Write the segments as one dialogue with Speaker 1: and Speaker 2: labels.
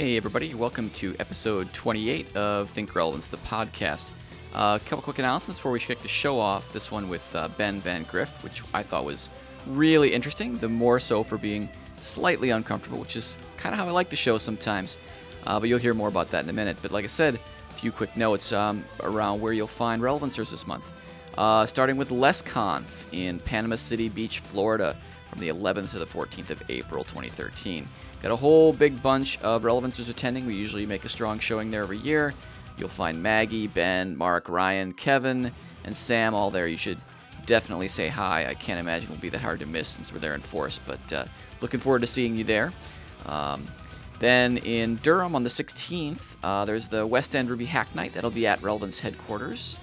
Speaker 1: Hey, everybody. Welcome to episode 28 of Think Relevance, the podcast. Uh, a couple quick announcements before we kick the show off. This one with uh, Ben Vandgrift, which I thought was really interesting, the more so for being slightly uncomfortable, which is kind of how I like the show sometimes. Uh, but you'll hear more about that in a minute. But like I said, a few quick notes um, around where you'll find relevancers this month. Uh, starting with LessConf in Panama City Beach, Florida, from the 11th to the 14th of April 2013. Got a whole big bunch of relevancers attending. We usually make a strong showing there every year. You'll find Maggie, Ben, Mark, Ryan, Kevin, and Sam all there. You should definitely say hi. I can't imagine it will be that hard to miss since we're there in force, but uh, looking forward to seeing you there. Um, then in Durham on the 16th, uh, there's the West End Ruby Hack Night. That'll be at Relevance headquarters.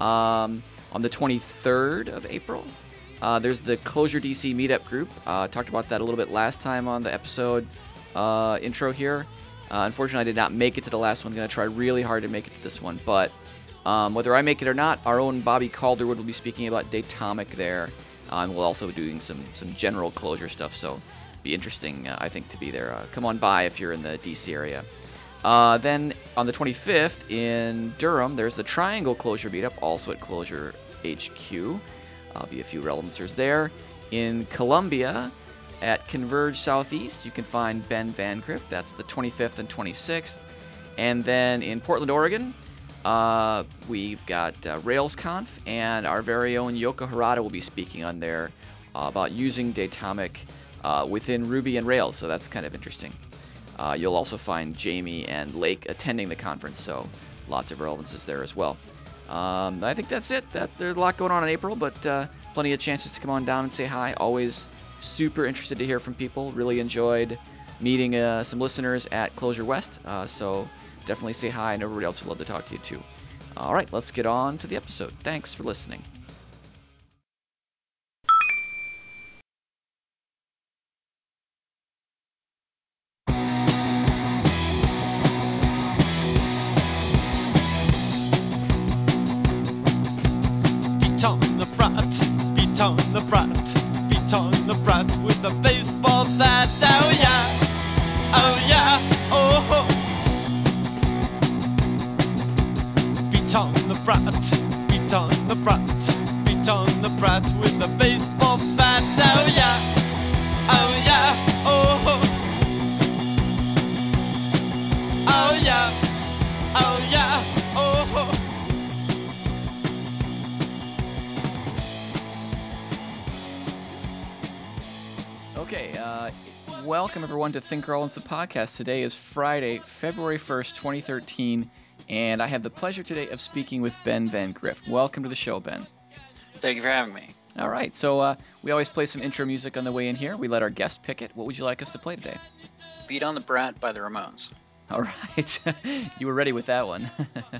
Speaker 1: Um, on the 23rd of April, uh, there's the Clojure DC meetup group. Uh, talked about that a little bit last time on the episode uh, intro here. Uh, unfortunately, I did not make it to the last one. Going to try really hard to make it to this one. But um, whether I make it or not, our own Bobby Calderwood will be speaking about Datomic there. Uh, and we'll also be doing some, some general Clojure stuff. So be interesting, uh, I think, to be there. come on by if you're in the DC area. then on the 25th in Durham, there's the Triangle Clojure meetup, also at Clojure HQ. I'll be a few relevancers there. In Columbia, at Converge Southeast, you can find Ben Vandgrift. That's the 25th and 26th. And then in Portland, Oregon, uh, we've got uh, RailsConf, and our very own Yoko Harada will be speaking on there uh, about using Datomic uh, within Ruby and Rails. So that's kind of interesting. Uh, you'll also find Jamie and Lake attending the conference, so lots of relevances there as well. Um, I think that's it. That there's a lot going on in April, but uh, plenty of chances to come on down and say hi. Always super interested to hear from people. Really enjoyed meeting uh, some listeners at Clojure West. Uh, so definitely say hi, and everybody else would love to talk to you too. All right, let's get on to the episode. Thanks for listening. To the podcast. Today is Friday, February 1st, 2013, and I have the pleasure today of speaking with Ben Vandgrift. Welcome to the show, Ben.
Speaker 2: Thank you for having me.
Speaker 1: All right, so uh, we always play some intro music on the way in here. We let our guest pick it. What would you like us to play today?
Speaker 2: Beat on the Brat by the Ramones.
Speaker 1: All right, you were ready with that one.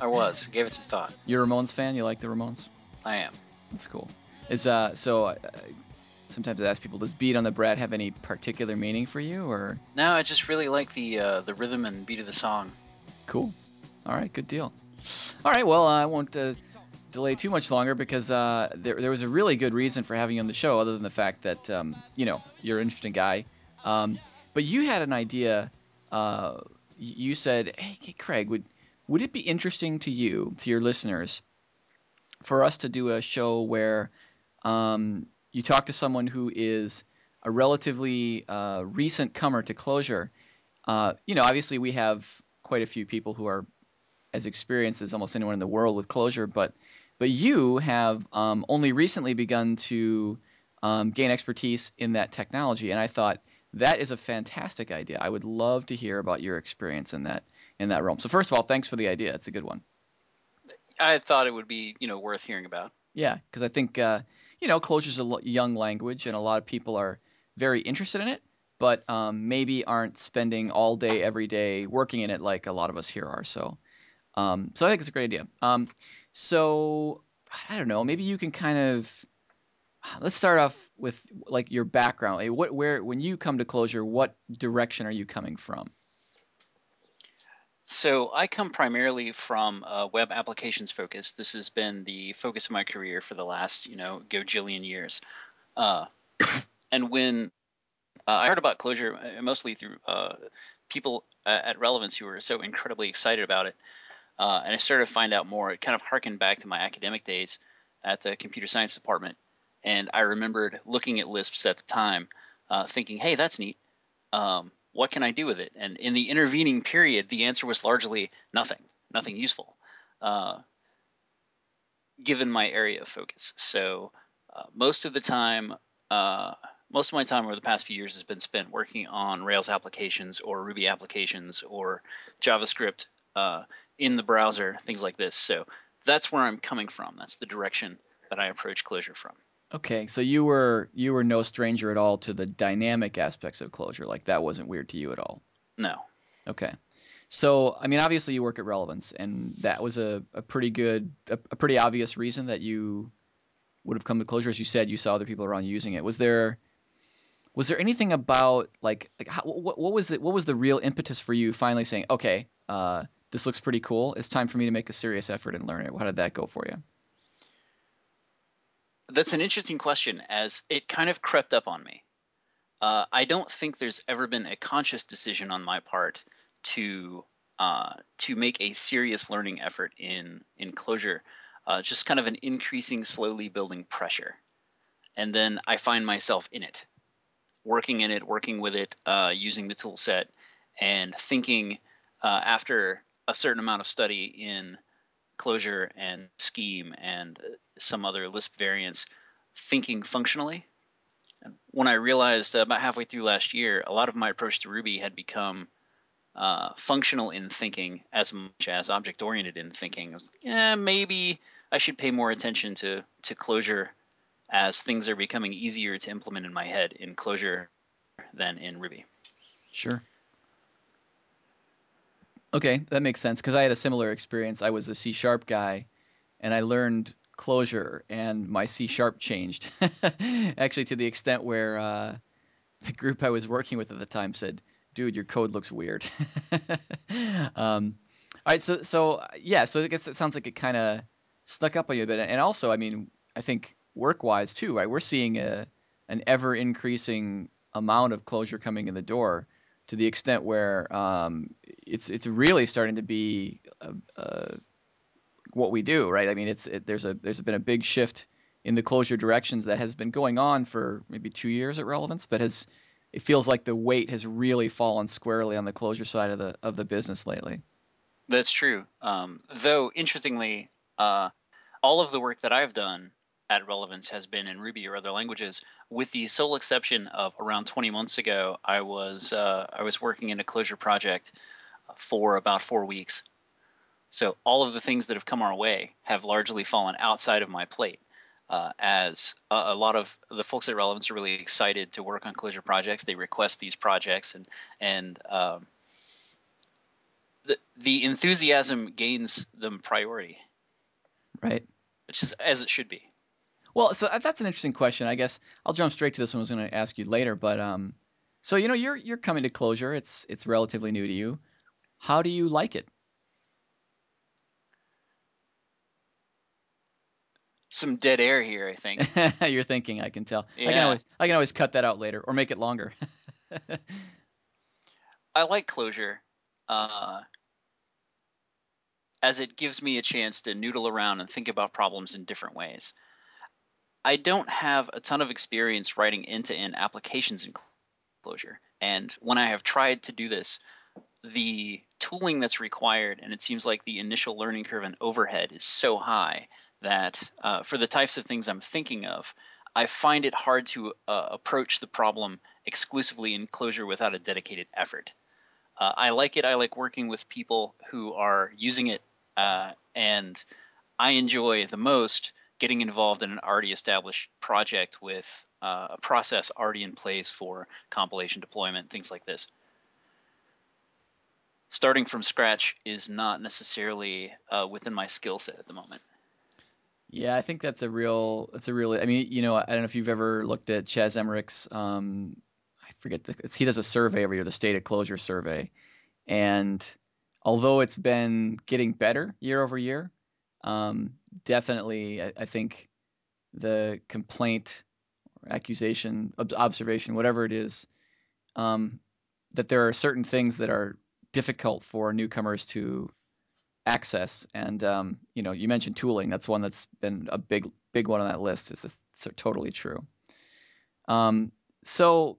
Speaker 2: I was. Gave it some thought.
Speaker 1: You're a Ramones fan. You like the Ramones?
Speaker 2: I am.
Speaker 1: That's cool. Is uh so uh, sometimes I ask people, does beat on the brat have any particular meaning for you, or?
Speaker 2: No, I just really like the uh, the rhythm and beat of the song.
Speaker 1: Cool. All right, good deal. All right, well, I won't uh, delay too much longer because uh, there, there was a really good reason for having you on the show, other than the fact that um, you know you're an interesting guy. Um, but you had an idea. Uh, you said, "Hey, Craig, would would it be interesting to you, to your listeners, for us to do a show where um, you talk to someone who is a relatively uh, recent comer to Clojure, uh, you know, obviously we have quite a few people who are as experienced as almost anyone in the world with Clojure, but but you have um, only recently begun to um, gain expertise in that technology, and I thought that is a fantastic idea. I would love to hear about your experience in that in that realm. So first of all, thanks for the idea. It's a good one.
Speaker 2: I thought it would be you know worth hearing about.
Speaker 1: Yeah, because I think uh, you know, Clojure is a young language, and a lot of people are very interested in it, but um, maybe aren't spending all day every day working in it like a lot of us here are. So, um, so I think it's a great idea. Um, so I don't know, maybe you can kind of let's start off with like your background. Like what, where, when you come to Clojure, what direction are you coming from?
Speaker 2: So I come primarily from a web applications focus. This has been the focus of my career for the last, you know, gajillion years. Uh, and when uh, I heard about Clojure, uh, mostly through uh, people uh, at Relevance who were so incredibly excited about it. Uh, and I started to find out more. It kind of harkened back to my academic days at the computer science department. And I remembered looking at Lisps at the time, thinking, hey, that's neat. Um, what can I do with it? And in the intervening period, the answer was largely nothing, nothing useful, uh, given my area of focus. So uh, most of the time, uh, most of my time over the past few years has been spent working on Rails applications or Ruby applications or JavaScript uh, in the browser, things like this. So that's where I'm coming from. That's the direction that I approach Clojure from.
Speaker 1: Okay, so you were you were no stranger at all to the dynamic aspects of Clojure. Like that wasn't weird to you at all.
Speaker 2: No.
Speaker 1: Okay. So I mean, obviously you work at Relevance, and that was a, a pretty good, a, a pretty obvious reason that you would have come to Clojure. As you said, you saw other people around using it. Was there was there anything about like like how, what, what was it? What was the real impetus for you finally saying, okay, uh, this looks pretty cool. It's time for me to make a serious effort and learn it. How did that go for you?
Speaker 2: That's an interesting question, as it kind of crept up on me. Uh, I don't think there's ever been a conscious decision on my part to uh, to make a serious learning effort in in Clojure. Uh, just kind of an increasing, slowly building pressure, and then I find myself in it, working in it, working with it, uh, using the tool set, and thinking uh, after a certain amount of study in Clojure and scheme and some other Lisp variants, thinking functionally. When I realized about halfway through last year, a lot of my approach to Ruby had become uh, functional in thinking as much as object oriented in thinking. I was, like, yeah, maybe I should pay more attention to to Clojure as things are becoming easier to implement in my head in Clojure than in Ruby.
Speaker 1: Sure. Okay, that makes sense because I had a similar experience. I was a C sharp guy, and I learned Clojure, and my C sharp changed. Actually, to the extent where uh, the group I was working with at the time said, "Dude, your code looks weird." um, all right, so so yeah, so I guess it sounds like it kind of stuck up on you a bit, and also, I mean, I think work-wise too, right? We're seeing a an ever increasing amount of Clojure coming in the door to the extent where um, it's it's really starting to be what we do, right? I mean, it's it, there's a there's been a big shift in the Clojure directions that has been going on for maybe two years at Relevance, but has it feels like the weight has really fallen squarely on the Clojure side of the of the business lately.
Speaker 2: That's true. Um, though interestingly, uh, all of the work that I've done at Relevance has been in Ruby or other languages, with the sole exception of around 20 months ago, I was uh, I was working in a Clojure project for about four weeks. So all of the things that have come our way have largely fallen outside of my plate. Uh, as a, a, lot of the folks at Relevance are really excited to work on Clojure projects, they request these projects, and and um, the the enthusiasm gains them priority.
Speaker 1: Right.
Speaker 2: Which is as it should be.
Speaker 1: Well, so uh, that's an interesting question. I guess I'll jump straight to this one. I was going to ask you later, but um, so you know, you're you're coming to Clojure. It's it's relatively new to you. How do you like it?
Speaker 2: Some dead air here, I think.
Speaker 1: you're thinking. I can tell.
Speaker 2: Yeah.
Speaker 1: I can always I can always cut that out later or make it longer.
Speaker 2: I like Clojure, Uh, as it gives me a chance to noodle around and think about problems in different ways. I don't have a ton of experience writing end-to-end applications in Clojure, and when I have tried to do this, the tooling that's required, and it seems like the initial learning curve and overhead is so high that uh, for the types of things I'm thinking of, I find it hard to uh, approach the problem exclusively in Clojure without a dedicated effort. Uh, I like it. I like working with people who are using it, uh, and I enjoy the most getting involved in an already established project with uh, a process already in place for compilation deployment, things like this. Starting from scratch is not necessarily uh, within my skill set at the moment.
Speaker 1: Yeah, I think that's a real. That's a real. I mean, you know, I don't know if you've ever looked at Chas Emerick's. Um, I forget the. He does a survey every year, the State of Clojure survey, and although it's been getting better year over year, um, definitely, I, I, think the complaint, accusation, ob- observation, whatever it is, um, that there are certain things that are difficult for newcomers to access. And um, you know, you mentioned tooling. That's one that's been a big big one on that list. Is this totally true? Um, so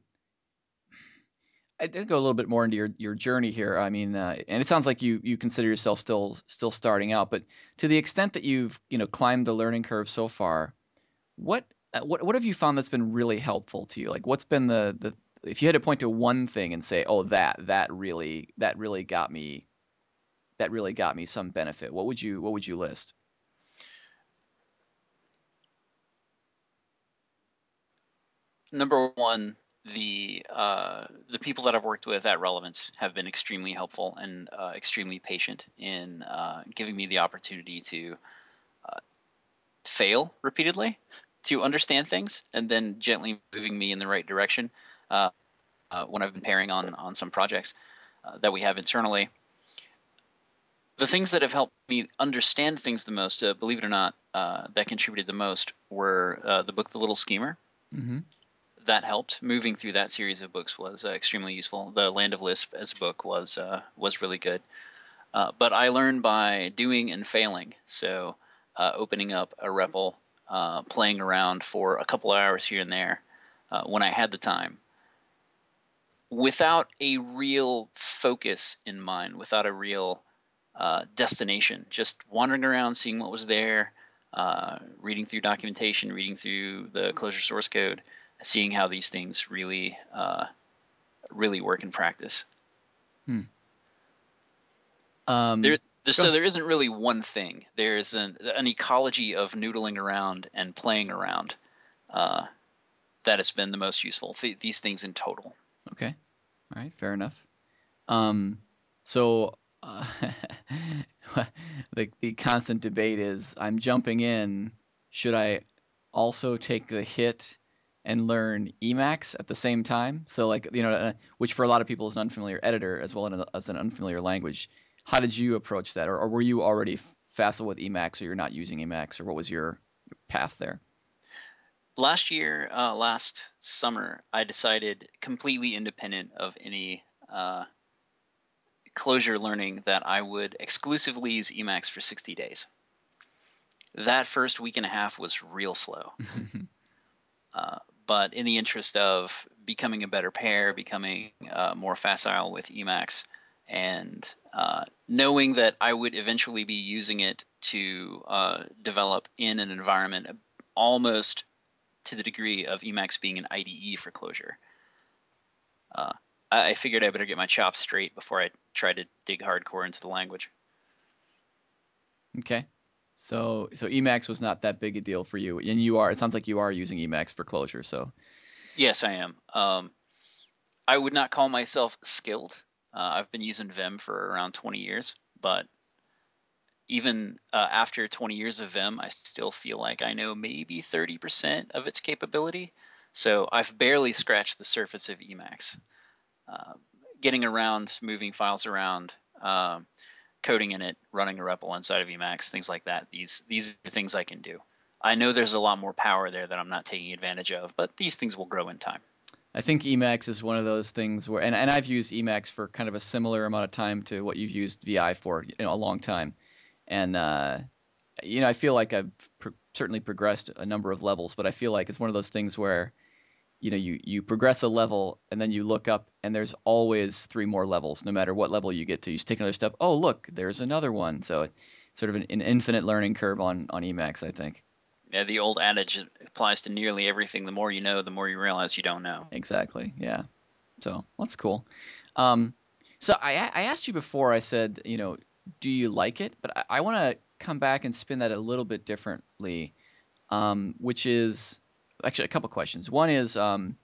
Speaker 1: I did go a little bit more into your, your journey here. I mean, uh, and it sounds like you you consider yourself still still starting out, but to the extent that you've you know climbed the learning curve so far, what uh, what what have you found that's been really helpful to you? Like, what's been the the if you had to point to one thing and say, oh, that that really that really got me that really got me some benefit, what would you what would you list?
Speaker 2: Number one, the uh, the people that I've worked with at Relevance have been extremely helpful and uh, extremely patient in uh, giving me the opportunity to uh, fail repeatedly, to understand things, and then gently moving me in the right direction uh, uh, when I've been pairing on on some projects that we have internally. The things that have helped me understand things the most, believe it or not, that contributed the most were the book The Little Schemer.
Speaker 1: Mm-hmm
Speaker 2: that helped. Moving through that series of books was uh, extremely useful. The Land of Lisp as a book was uh, was really good. Uh, but I learned by doing and failing. So uh, opening up a REPL, uh, playing around for a couple of hours here and there uh, when I had the time, without a real focus in mind, without a real destination, just wandering around, seeing what was there, reading through documentation, reading through the Clojure source code seeing how these things really uh, really work in practice.
Speaker 1: Hmm. Um,
Speaker 2: there, so there isn't really one thing. There's an, an ecology of noodling around and playing around uh, that has been the most useful. Th- these things in total.
Speaker 1: Okay, all right, fair enough. Um, so uh, the the constant debate is: I'm jumping in. Should I also take the hit and learn Emacs at the same time. So like you know, uh, which for a lot of people is an unfamiliar editor as well as an unfamiliar language. How did you approach that, or, or were you already facile with Emacs, or you're not using Emacs, or what was your path there?
Speaker 2: Last year, uh, last summer, I decided completely independent of any uh, Clojure learning that I would exclusively use Emacs for 60 days. That first week and a half was real slow. uh, but in the interest of becoming a better pair, becoming uh, more facile with Emacs, and uh, knowing that I would eventually be using it to uh, develop in an environment almost to the degree of Emacs being an IDE for Clojure. Uh, I figured I better get my chops straight before I try to dig hardcore into the language.
Speaker 1: Okay. So so Emacs was not that big a deal for you, and you are. It sounds like you are using Emacs for Clojure. So
Speaker 2: yes, I am. Um, I would not call myself skilled. Uh, I've been using Vim for around 20 years, but even uh, after 20 years of Vim, I still feel like I know maybe 30% of its capability. So I've barely scratched the surface of Emacs. Uh, getting around, moving files around, um, coding in it, running a REPL inside of Emacs, things like that. These these are things I can do. I know there's a lot more power there that I'm not taking advantage of, but these things will grow in time.
Speaker 1: I think Emacs is one of those things where, and, and I've used Emacs for kind of a similar amount of time to what you've used VI for, you know, a long time, and uh, you know, I feel like I've certainly progressed a number of levels, but I feel like it's one of those things where you know you you progress a level and then you look up and there's always three more levels no matter what level you get to. You just take another step oh look there's another one. So it's sort of an, an infinite learning curve on on emacs i think.
Speaker 2: Yeah the old adage applies to nearly everything. The more you know the more you realize you don't know.
Speaker 1: Exactly yeah. So that's cool. Um, so I, I asked you before i said you know do you like it? But i, I want to come back and spin that a little bit differently um, which is actually a couple questions. One is, um,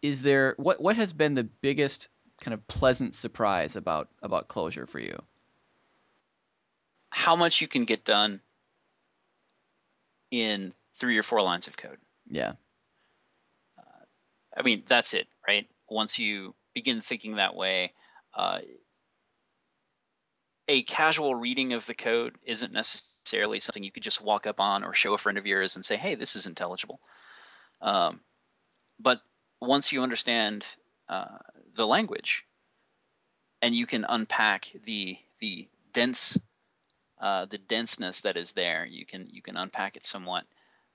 Speaker 1: is there what what has been the biggest kind of pleasant surprise about about Clojure for you?
Speaker 2: How much you can get done in three or four lines of code.
Speaker 1: Yeah.
Speaker 2: Uh, I mean, that's it, right? Once you begin thinking that way, uh, a casual reading of the code isn't necessarily something you could just walk up on or show a friend of yours and say, hey, this is intelligible. Um, but once you understand uh, the language, and you can unpack the the dense uh, the denseness that is there. You can you can unpack it somewhat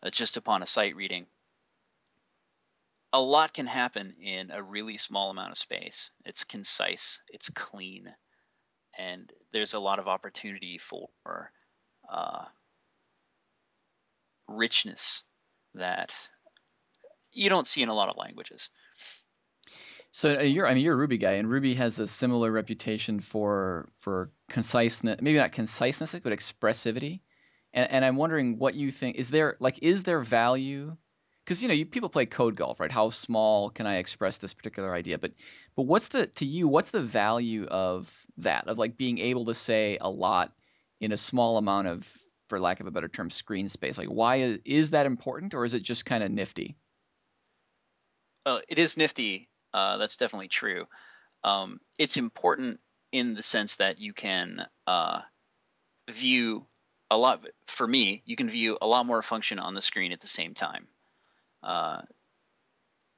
Speaker 2: uh, just upon a sight reading. A lot can happen in a really small amount of space. It's concise, it's clean, and there's a lot of opportunity for uh, richness that you don't see in a lot of languages.
Speaker 1: So uh, you're, I mean, you're a Ruby guy, and Ruby has a similar reputation for for conciseness, maybe not conciseness, but expressivity. And, and I'm wondering what you think. Is there like, is there value? Because you know, you, people play code golf, right? How small can I express this particular idea? But but what's the to you? What's the value of that? Of like being able to say a lot in a small amount of, for lack of a better term, screen space. Like, why is, is that important, or is it just kind of nifty?
Speaker 2: Uh, it is nifty uh, that's definitely true. Um, it's important in the sense that you can uh, view a lot. For me, you can view a lot more function on the screen at the same time. Uh,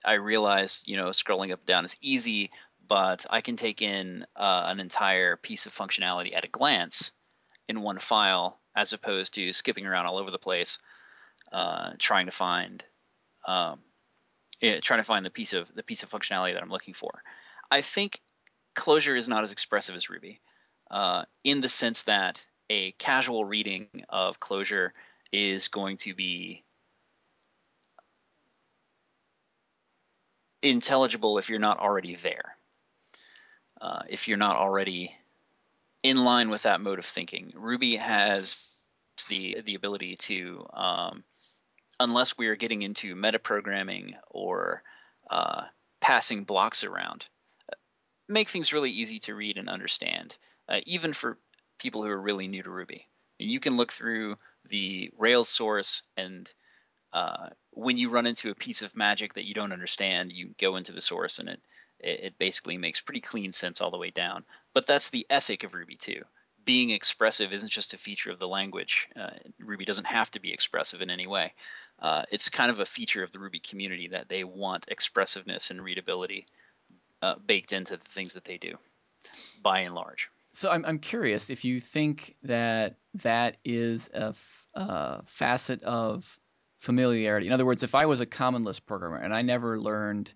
Speaker 2: I realize, you know, scrolling up and down is easy, but I can take in uh, an entire piece of functionality at a glance in one file, as opposed to skipping around all over the place, uh, trying to find um, uh, trying to find the piece of the piece of functionality that I'm looking for. I think Clojure is not as expressive as Ruby, uh, in the sense that a casual reading of Clojure is going to be intelligible if you're not already there. Uh, if you're not already in line with that mode of thinking, Ruby has the the ability to um, unless we are getting into metaprogramming or uh, passing blocks around, make things really easy to read and understand, uh, even for people who are really new to Ruby. You can look through the Rails source, and uh, when you run into a piece of magic that you don't understand, you go into the source, and it it basically makes pretty clean sense all the way down. But that's the ethic of Ruby too. Being expressive isn't just a feature of the language. Uh, Ruby doesn't have to be expressive in any way uh, it's kind of a feature of the Ruby community that they want expressiveness and readability uh, baked into the things that they do, by and large.
Speaker 1: So I'm I'm curious if you think that that is a uh, facet of familiarity. In other words, if I was a common Lisp programmer and I never learned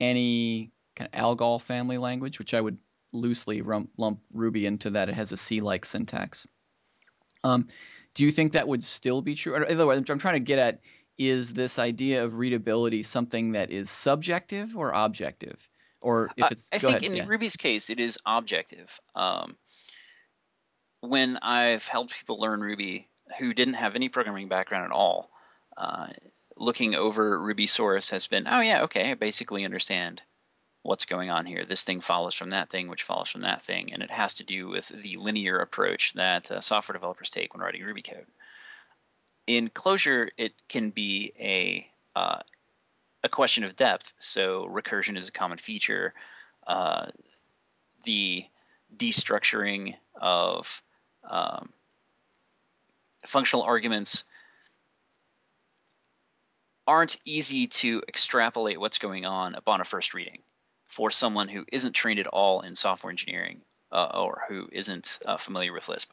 Speaker 1: any kind of Algol family language, which I would loosely lump, lump Ruby into that, it has a C-like syntax. Um, do you think that would still be true? In other words, I'm trying to get at is this idea of readability something that is subjective or objective? Or if it's
Speaker 2: I, I
Speaker 1: think
Speaker 2: ahead, in yeah. Ruby's case, it is objective. Um, when I've helped people learn Ruby who didn't have any programming background at all, uh, looking over Ruby source has been, oh yeah, okay, I basically understand what's going on here. This thing follows from that thing, which follows from that thing, and it has to do with the linear approach that uh, software developers take when writing Ruby code. In Clojure, it can be a uh, a question of depth. So recursion is a common feature. Uh, the destructuring of um, functional arguments aren't easy to extrapolate what's going on upon a first reading for someone who isn't trained at all in software engineering uh, or who isn't uh, familiar with Lisp.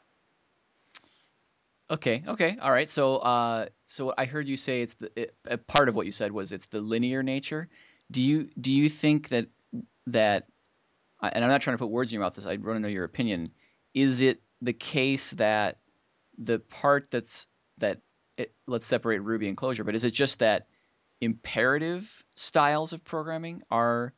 Speaker 1: Okay. Okay. All right. So, uh, so I heard you say it's the it, part of what you said was it's the linear nature. Do you do you think that that, and I'm not trying to put words in your mouth. This I want to know your opinion. Is it the case that the part that's that it, let's separate Ruby and Clojure, but is it just that imperative styles of programming are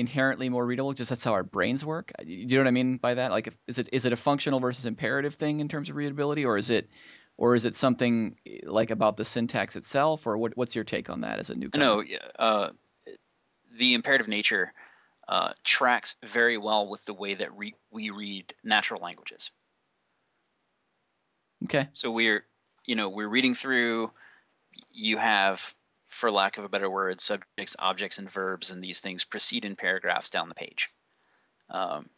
Speaker 1: inherently more readable just that's how our brains work. Do you know what i mean by that? Like if, is it is it a functional versus imperative thing in terms of readability or is it or is it something eh, like about the syntax itself or what, what's your take on that as a newcomer?
Speaker 2: No uh, the imperative nature uh, tracks very well with the way that re- we read natural languages.
Speaker 1: Okay.
Speaker 2: So we're you know we're reading through you have for lack of a better word, subjects, objects, and verbs, and these things proceed in paragraphs down the page. Um,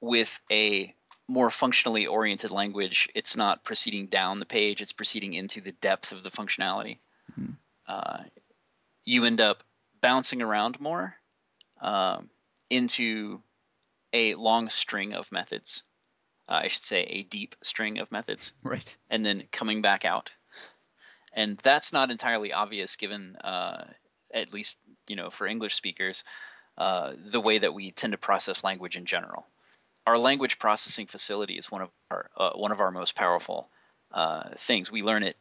Speaker 2: with a more functionally oriented language, it's not proceeding down the page, it's proceeding into the depth of the functionality. Mm-hmm. Uh, you end up bouncing around more um, into a long string of methods. Uh, I should say a deep string of methods,
Speaker 1: Right.
Speaker 2: and then coming back out. And that's not entirely obvious, given uh, at least you know for English speakers, uh, the way that we tend to process language in general. Our language processing facility is one of our uh, one of our most powerful uh, things. We learn it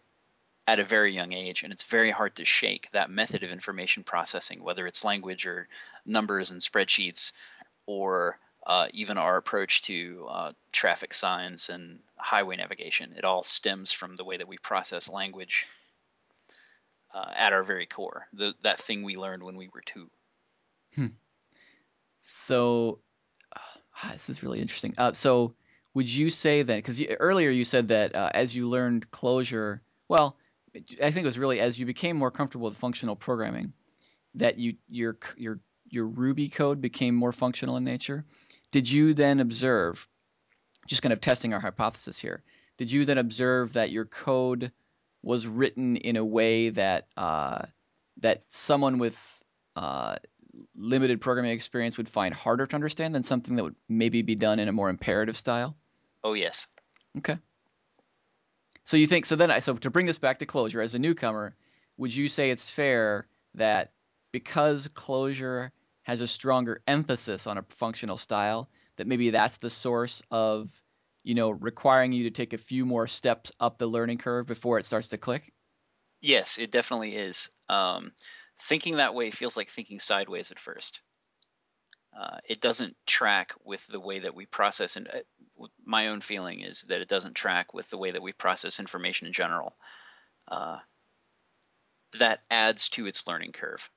Speaker 2: at a very young age, and it's very hard to shake that method of information processing, whether it's language or numbers and spreadsheets, or uh, even our approach to uh, traffic signs and highway navigation. It all stems from the way that we process language uh, at our very core, the, that thing we learned when we were two.
Speaker 1: So ah, this is really interesting. Uh, so would you say then, because earlier you said that uh, as you learned Clojure, well, I think it was really as you became more comfortable with functional programming, that you your your your Ruby code became more functional in nature. Did you then observe, just kind of testing our hypothesis here, did you then observe that your code was written in a way that uh, that someone with uh, limited programming experience would find harder to understand than something that would maybe be done in a more imperative style?
Speaker 2: Oh yes,
Speaker 1: Okay. So you think so then I so to bring this back to Clojure as a newcomer, would you say it's fair that because Clojure has a stronger emphasis on a functional style, that maybe that's the source of, you know, requiring you to take a few more steps up the learning curve before it starts to click?
Speaker 2: yes, it definitely is. Um, thinking that way feels like thinking sideways at first. Uh, it doesn't track with the way that we process, and uh, my own feeling is that it doesn't track with the way that we process information in general. Uh, that adds to its learning curve.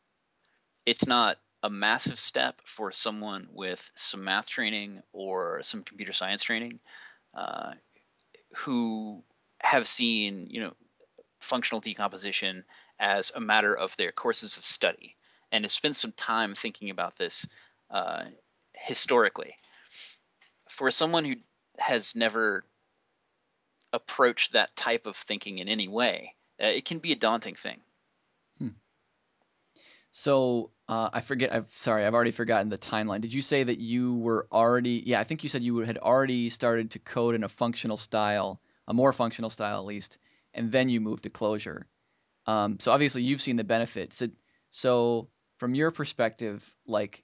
Speaker 2: It's not a massive step for someone with some math training or some computer science training uh, who have seen, you know, functional decomposition as a matter of their courses of study and have spent some time thinking about this uh, historically. For someone who has never approached that type of thinking in any way, uh, it can be a daunting thing.
Speaker 1: So uh, I forget. I'm sorry. I've already forgotten the timeline. Did you say that you were already? Yeah, I think you said you had already started to code in a functional style, a more functional style at least, and then you moved to Clojure. Um, so obviously you've seen the benefits. So, so from your perspective, like,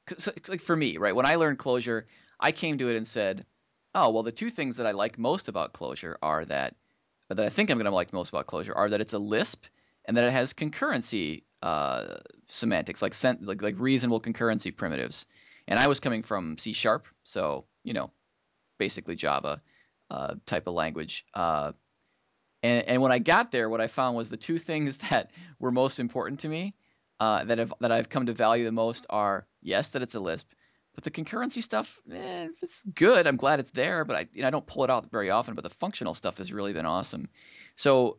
Speaker 1: like for me, right? When I learned Clojure, I came to it and said, "Oh, well, the two things that I like most about Clojure are that, that I think I'm going to like most about Clojure are that it's a Lisp and that it has concurrency uh, semantics, like sen- like like reasonable concurrency primitives." And I was coming from C sharp, so you know, basically Java uh, type of language. Uh, and, and when I got there, what I found was the two things that were most important to me uh, that have that I've come to value the most are yes, that it's a Lisp, but the concurrency stuff, eh, it's good. I'm glad it's there, but I you know I don't pull it out very often. But the functional stuff has really been awesome. So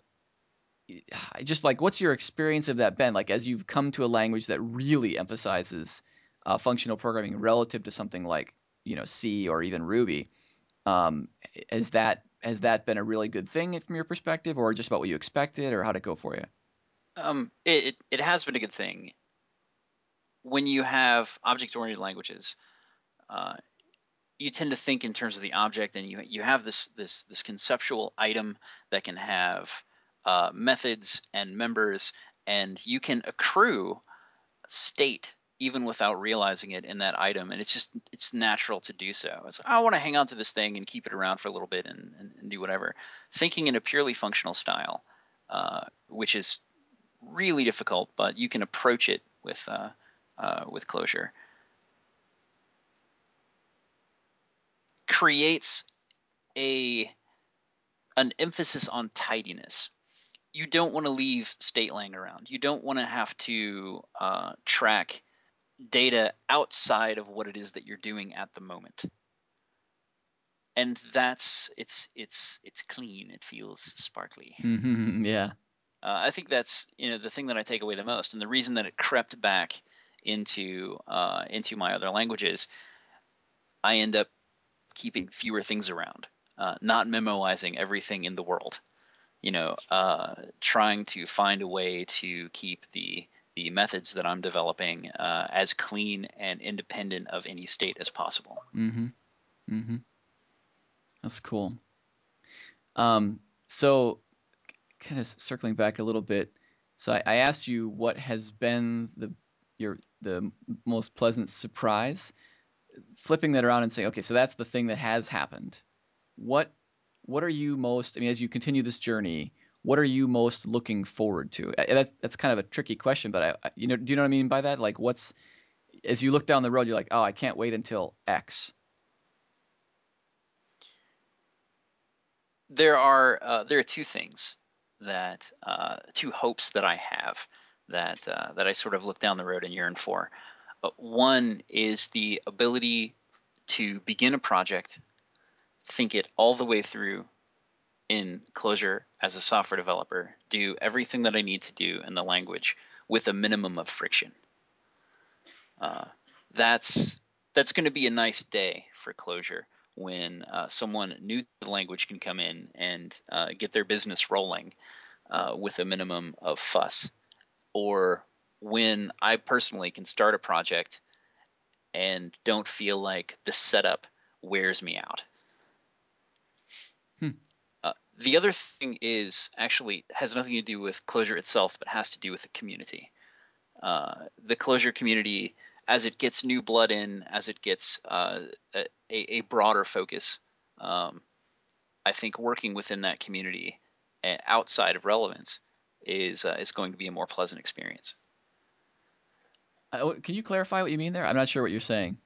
Speaker 1: just like what's your experience of that been like as you've come to a language that really emphasizes uh, functional programming relative to something like you know C or even Ruby um, has that has that been a really good thing from your perspective or just about what you expected or how'd it go for you
Speaker 2: Um, it, it has been a good thing. When you have object-oriented languages, uh, you tend to think in terms of the object, and you you have this this this conceptual item that can have uh, methods and members, and you can accrue state even without realizing it in that item, and it's just it's natural to do so. It's I want to hang on to this thing and keep it around for a little bit and, and, and do whatever. Thinking in a purely functional style, uh, which is really difficult, but you can approach it with uh, uh, with Clojure. Creates a an emphasis on tidiness. You don't want to leave state laying around. You don't want to have to uh, track data outside of what it is that you're doing at the moment. And that's it's it's it's clean. It feels sparkly.
Speaker 1: mm-hmm, yeah
Speaker 2: Uh, I think that's you know the thing that I take away the most, and the reason that it crept back into uh, into my other languages. I end up keeping fewer things around, uh, not memoizing everything in the world. You know, uh, trying to find a way to keep the the methods that I'm developing uh, as clean and independent of any state as possible.
Speaker 1: Mm-hmm. Mm-hmm. That's cool. Um, so, kind of circling back a little bit. So I, I asked you what has been the your the most pleasant surprise. Flipping that around and saying, okay, so that's the thing that has happened. What what are you most? I mean, as you continue this journey, what are you most looking forward to? That's that's kind of a tricky question, but I, you know, do you know what I mean by that? Like, what's as you look down the road, you're like, oh, I can't wait until X.
Speaker 2: There are uh, there are two things that uh, two hopes that I have that uh, that I sort of look down the road and yearn for. Uh, one is the ability to begin a project, think it all the way through in Clojure as a software developer, do everything that I need to do in the language with a minimum of friction. Uh, that's that's going to be a nice day for Clojure when uh, someone new to the language can come in and uh, get their business rolling uh, with a minimum of fuss, or when I personally can start a project and don't feel like the setup wears me out.
Speaker 1: Hmm.
Speaker 2: Uh, the other thing is actually has nothing to do with Clojure itself, but has to do with the community. Uh, the Clojure community as it gets new blood in, as it gets uh, a, a, broader focus, um, I think working within that community outside of relevance is uh, is going to be a more pleasant experience.
Speaker 1: Uh, can you clarify what you mean there? I'm not sure what you're saying.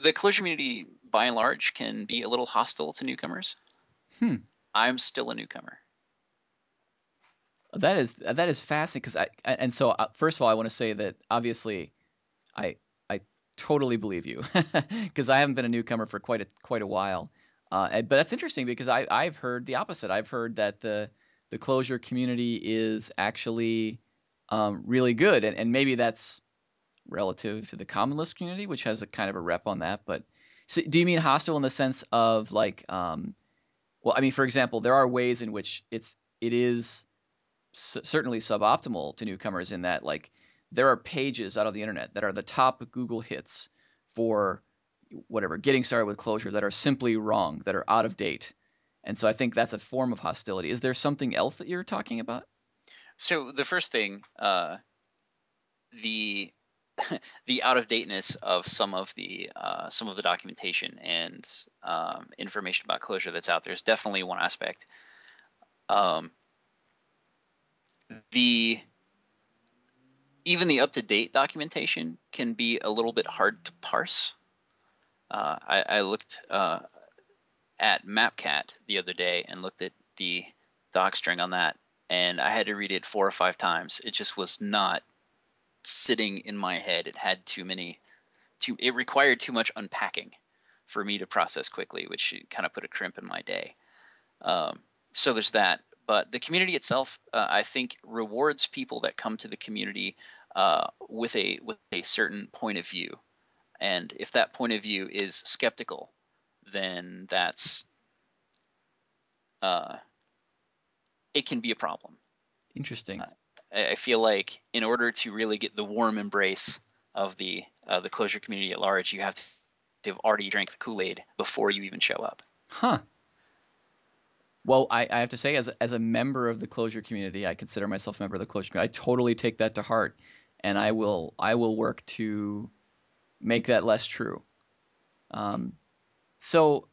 Speaker 2: The Clojure community, by and large, can be a little hostile to newcomers.
Speaker 1: Hmm.
Speaker 2: I'm still a newcomer.
Speaker 1: That is that is fascinating because I and so uh, first of all I want to say that obviously I I totally believe you because I haven't been a newcomer for quite a quite a while. Uh, but that's interesting because I I've heard the opposite. I've heard that the the Clojure community is actually um, really good, and, and maybe that's relative to the Common Lisp community, which has a kind of a rep on that. But so do you mean hostile in the sense of like, um, well, I mean, for example, there are ways in which it's it is certainly suboptimal to newcomers in that like there are pages out of the internet that are the top Google hits for whatever getting started with Clojure that are simply wrong, that are out of date. And so I think that's a form of hostility. Is there something else that you're talking about?
Speaker 2: So the first thing, uh, the the out of dateness of some of the uh, some of the documentation and um, information about Clojure that's out there is definitely one aspect. Um, the even the up to date documentation can be a little bit hard to parse. Uh, I, I, looked uh, at Mapcat the other day and looked at the doc string on that, and I had to read it four or five times. It just was not sitting in my head. It had too many, too. It required too much unpacking for me to process quickly, which kind of put a crimp in my day. Um, so there's that. But the community itself, uh, I think, rewards people that come to the community uh, with a with a certain point of view, and if that point of view is skeptical, then that's uh, it can be a problem.
Speaker 1: Interesting.
Speaker 2: I feel like in order to really get the warm embrace of the uh, the Clojure community at large, you have to have already drank the Kool Aid before you even show up.
Speaker 1: Huh. Well, I, I have to say, as a, as a member of the Clojure community, I consider myself a member of the Clojure community. I totally take that to heart, and I will I will work to make that less true. Um, so,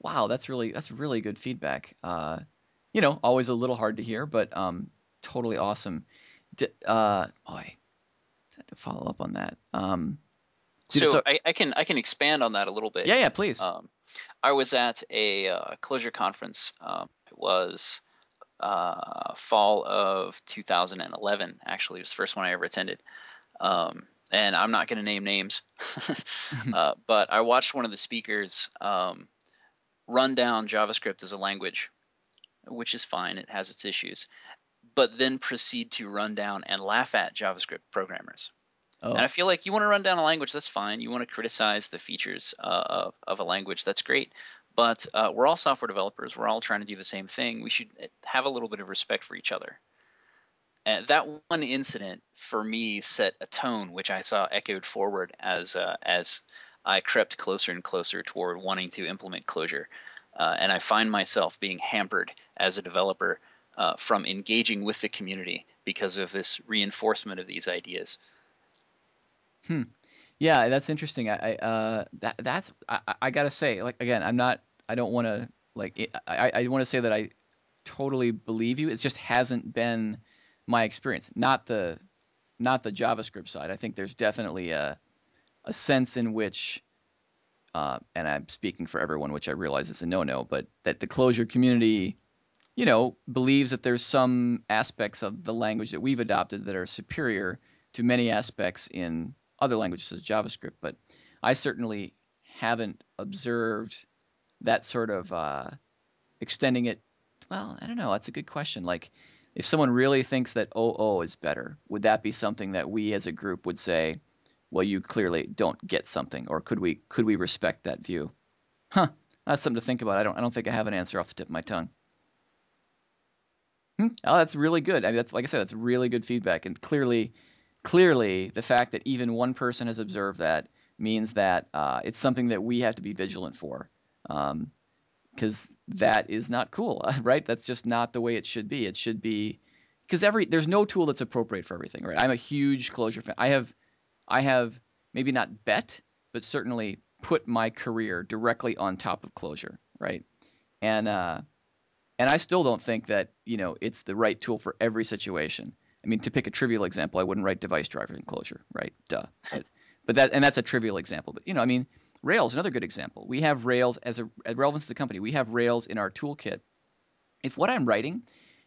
Speaker 1: wow, that's really that's really good feedback. Uh, you know, always a little hard to hear, but um, totally awesome. D- uh, boy, I had to follow up on that. Um,
Speaker 2: so, so I, I, can I can expand on that a little bit.
Speaker 1: Yeah, yeah, please.
Speaker 2: Um, I was at a uh, Clojure conference. Um, it was uh, fall of 2011. Actually, it was the first one I ever attended. Um, and I'm not going to name names, uh, but I watched one of the speakers um, run down JavaScript as a language, which is fine. It has its issues, but then proceed to run down and laugh at JavaScript programmers. Oh. And I feel like you want to run down a language, that's fine. You want to criticize the features uh, of, of, a language, that's great. But uh, we're all software developers. We're all trying to do the same thing. We should have a little bit of respect for each other. and that one incident for me set a tone which I saw echoed forward as uh, as I crept closer and closer toward wanting to implement Clojure. Uh, and I find myself being hampered as a developer uh, from engaging with the community because of this reinforcement of these ideas.
Speaker 1: Hmm. Yeah, that's interesting. I, I uh, that that's I, I gotta say, like again, I'm not. I don't want to like. I I want to say that I totally believe you. It just hasn't been my experience. Not the not the JavaScript side. I think there's definitely a a sense in which, uh, and I'm speaking for everyone, which I realize is a no-no, but that the Clojure community, you know, believes that there's some aspects of the language that we've adopted that are superior to many aspects in other languages such as JavaScript. But I certainly haven't observed that sort of uh, extending it. Well, I don't know. That's a good question. Like, if someone really thinks that OO is better, would that be something that we as a group would say, well, you clearly don't get something, or could we could we respect that view? Huh. That's something to think about. I don't I don't think I have an answer off the tip of my tongue. Hmm? Oh, that's really good. I mean, that's like I said, that's really good feedback, and clearly, clearly, the fact that even one person has observed that means that uh, it's something that we have to be vigilant for, because um, that is not cool, right? That's just not the way it should be. It should be because every there's no tool that's appropriate for everything, right? I'm a huge Clojure fan. I have I have maybe not bet, but certainly put my career directly on top of Clojure, right? And uh, and I still don't think that you know it's the right tool for every situation. I mean, to pick a trivial example, I wouldn't write device driver in Clojure, right? Duh. But, but that and that's a trivial example. But you know, I mean, Rails another good example. We have Rails as a as relevance to the company. We have Rails in our toolkit. If what I'm writing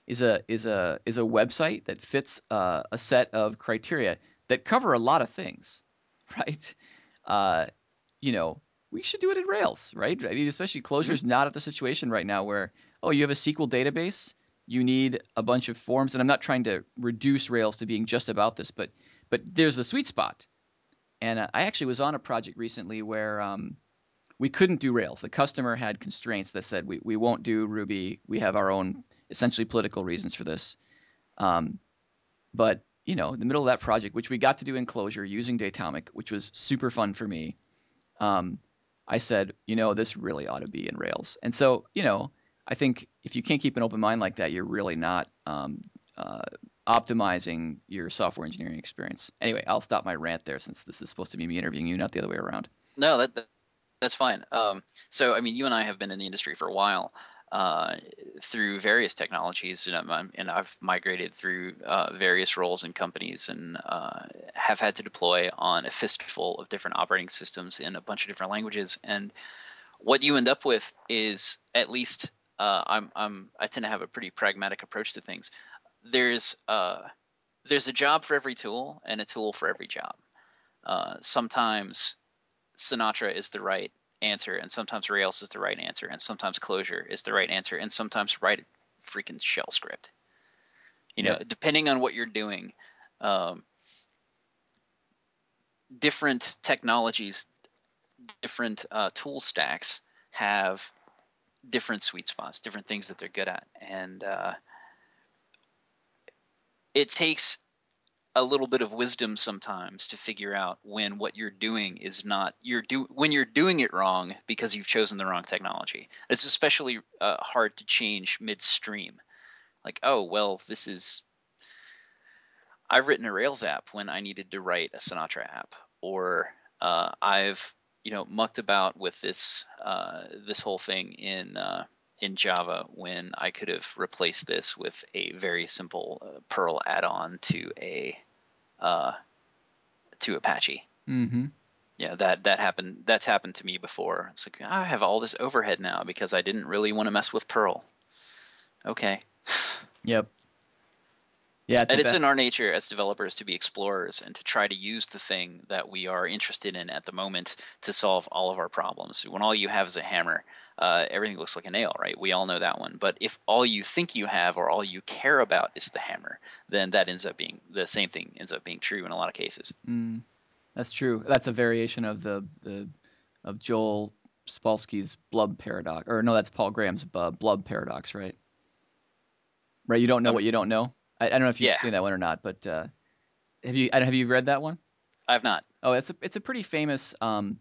Speaker 1: is a is a is a website that fits uh, a set of criteria that cover a lot of things, right? Uh, you know, we should do it in Rails, right? I mean, especially Clojure mm-hmm. not at the situation right now where, oh, you have a SQL database, you need a bunch of forms, and I'm not trying to reduce Rails to being just about this, but but there's the sweet spot. And uh, I actually was on a project recently where um, we couldn't do Rails. The customer had constraints that said we, we won't do Ruby. We have our own essentially political reasons for this. Um, but you know, in the middle of that project, which we got to do in Clojure using Datomic, which was super fun for me, um, I said, you know, this really ought to be in Rails. And so, you know, I think if you can't keep an open mind like that, you're really not um, uh, optimizing your software engineering experience. Anyway, I'll stop my rant there since this is supposed to be me interviewing you, not the other way around.
Speaker 2: No, that, that that's fine. Um, so, I mean, you and I have been in the industry for a while uh, through various technologies, and, I'm, and I've migrated through uh, various roles in companies and uh, have had to deploy on a fistful of different operating systems in a bunch of different languages. And what you end up with is at least uh, I'm, I'm I tend to have a pretty pragmatic approach to things. There's uh, there's a job for every tool and a tool for every job. Uh, sometimes Sinatra is the right answer, and sometimes Rails is the right answer, and sometimes Clojure is the right answer, and sometimes write a freaking shell script. You know, depending on what you're doing, um, different technologies, different uh, tool stacks have different sweet spots, different things that they're good at, and uh, it takes a little bit of wisdom sometimes to figure out when what you're doing is not you're do when you're doing it wrong because you've chosen the wrong technology. It's especially uh, hard to change midstream. Like, oh well, this is I've written a Rails app when I needed to write a Sinatra app, or uh, I've you know mucked about with this uh, this whole thing in uh, in Java when I could have replaced this with a very simple uh, Perl add-on to a uh, to Apache.
Speaker 1: Mm-hmm.
Speaker 2: Yeah, that that happened. That's happened to me before. It's like I have all this overhead now because I didn't really want to mess with Perl. Okay.
Speaker 1: Yep. Yeah,
Speaker 2: and it's in our nature as developers to be explorers and to try to use the thing that we are interested in at the moment to solve all of our problems. When all you have is a hammer, uh, everything looks like a nail, right? We all know that one. But if all you think you have or all you care about is the hammer, then that ends up being the same thing ends up being true in a lot of cases.
Speaker 1: Mm, that's true. That's a variation of the the of Joel Spolsky's blub paradox, or no, that's Paul Graham's uh, blub paradox, right? Right. You don't know what you don't know. I, I don't know if you've
Speaker 2: Yeah.
Speaker 1: seen that one or not, but uh, have you have you read that one?
Speaker 2: I've not.
Speaker 1: Oh, it's a it's a pretty famous. Um,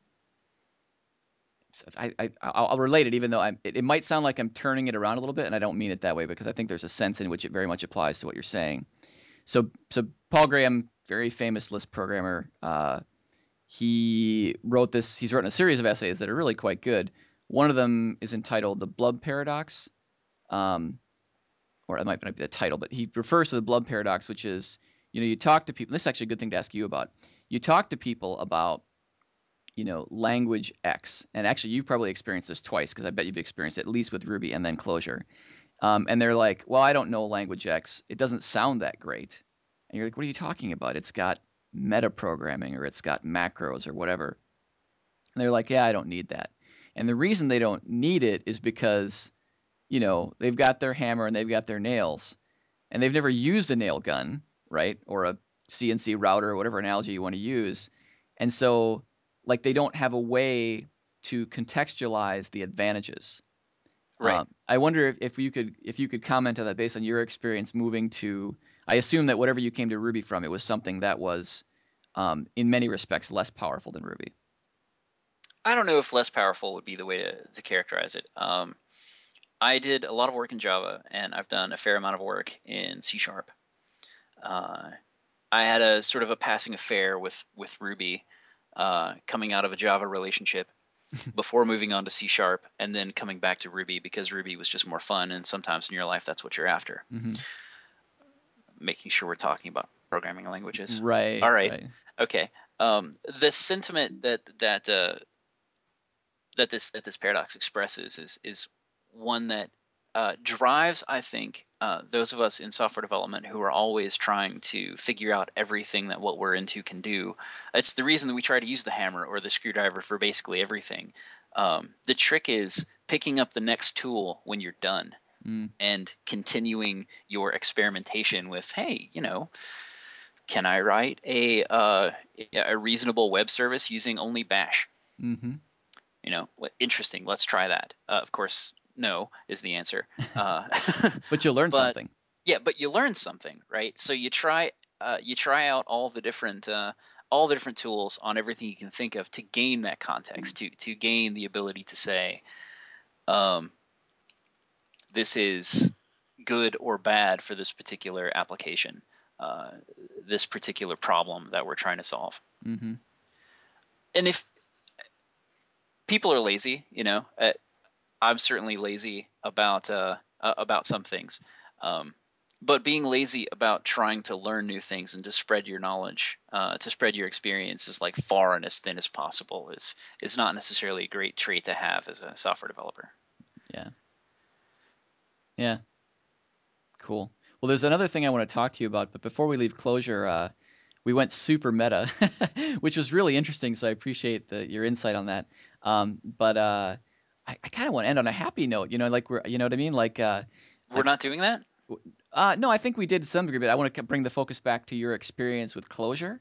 Speaker 1: I, I I'll, I'll relate it, even though I'm. It, it might sound like I'm turning it around a little bit, and I don't mean it that way because I think there's a sense in which it very much applies to what you're saying. So so Paul Graham, very famous Lisp programmer. Uh, he wrote this. He's written a series of essays that are really quite good. One of them is entitled "The Blub Paradox," um, or it might not be the title, but he refers to the Blub Paradox, which is you know you talk to people. This is actually a good thing to ask you about. You talk to people about you know language x and actually you've probably experienced this twice because i bet you've experienced it at least with ruby and then Clojure um, and they're like well i don't know language x. It doesn't sound that great. And you're like what are you talking about? It's got metaprogramming or it's got macros or whatever. And they're like yeah i don't need that. And the reason they don't need it is because you know they've got their hammer and they've got their nails and they've never used a nail gun right or a CNC router or whatever analogy you want to use. And so like they don't have a way to contextualize the advantages.
Speaker 2: Right.
Speaker 1: Um, I wonder if, if you could if you could comment on that based on your experience moving to I assume that whatever you came to Ruby from, it was something that was um, in many respects less powerful than Ruby.
Speaker 2: I don't know if less powerful would be the way to, to characterize it. Um, I did a lot of work in Java, and I've done a fair amount of work in C Sharp. Uh, I had a sort of a passing affair with with Ruby, uh, coming out of a Java relationship before moving on to C Sharp, and then coming back to Ruby because Ruby was just more fun, and sometimes in your life that's what you're after.
Speaker 1: hmm
Speaker 2: Making sure we're talking about programming languages.
Speaker 1: Right.
Speaker 2: All right. Okay. Um, the sentiment that that uh, that this that this paradox expresses is is one that uh, drives, I think, uh, those of us in software development who are always trying to figure out everything that what we're into can do. It's the reason that we try to use the hammer or the screwdriver for basically everything. Um, the trick is picking up the next tool when you're done
Speaker 1: Mm.
Speaker 2: and continuing your experimentation with, hey, you know, can I write a uh, a reasonable web service using only Bash?
Speaker 1: hmm
Speaker 2: You know, interesting. Let's try that. Uh, of course, no is the answer. Uh,
Speaker 1: But you'll learn
Speaker 2: But-
Speaker 1: something.
Speaker 2: yeah, but you learn something, right? So you try uh, you try out all the different uh, all the different tools on everything you can think of to gain that context, to to gain the ability to say, um, this is good or bad for this particular application, uh, this particular problem that we're trying to solve.
Speaker 1: hmm
Speaker 2: And if people are lazy, you know, uh, I'm certainly lazy about uh, uh, about some things. Um, but being lazy about trying to learn new things and to spread your knowledge, uh, to spread your experiences like far and as thin as possible is is not necessarily a great trait to have as a software developer.
Speaker 1: Yeah. Yeah. Cool. Well, there's another thing I want to talk to you about, but before we leave Clojure, uh, we went super meta, which was really interesting. So I appreciate the, your insight on that. Um, but uh, I, I kind of want to end on a happy note. You know, like we're, you know what I mean? Like, uh,
Speaker 2: We're not doing that.
Speaker 1: uh, no, I think we did to some degree, but I want to bring the focus back to your experience with Clojure.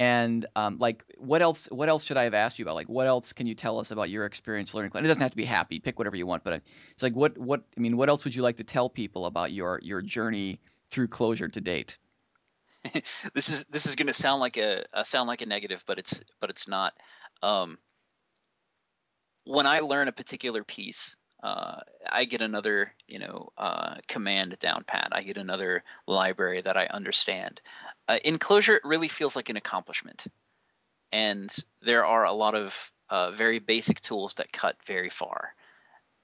Speaker 1: And um, like, what else? What else should I have asked you about? Like, what else can you tell us about your experience learning? And it doesn't have to be happy. Pick whatever you want. But uh, it's like, what? What? I mean, what else would you like to tell people about your your journey through Clojure to date?
Speaker 2: this is this is going to sound like a, a sound like a negative, but it's but it's not. Um, when I learn a particular piece, uh, I get another you know uh, command down pat. I get another library that I understand. Uh, in Clojure, it really feels like an accomplishment, and there are a lot of uh, very basic tools that cut very far.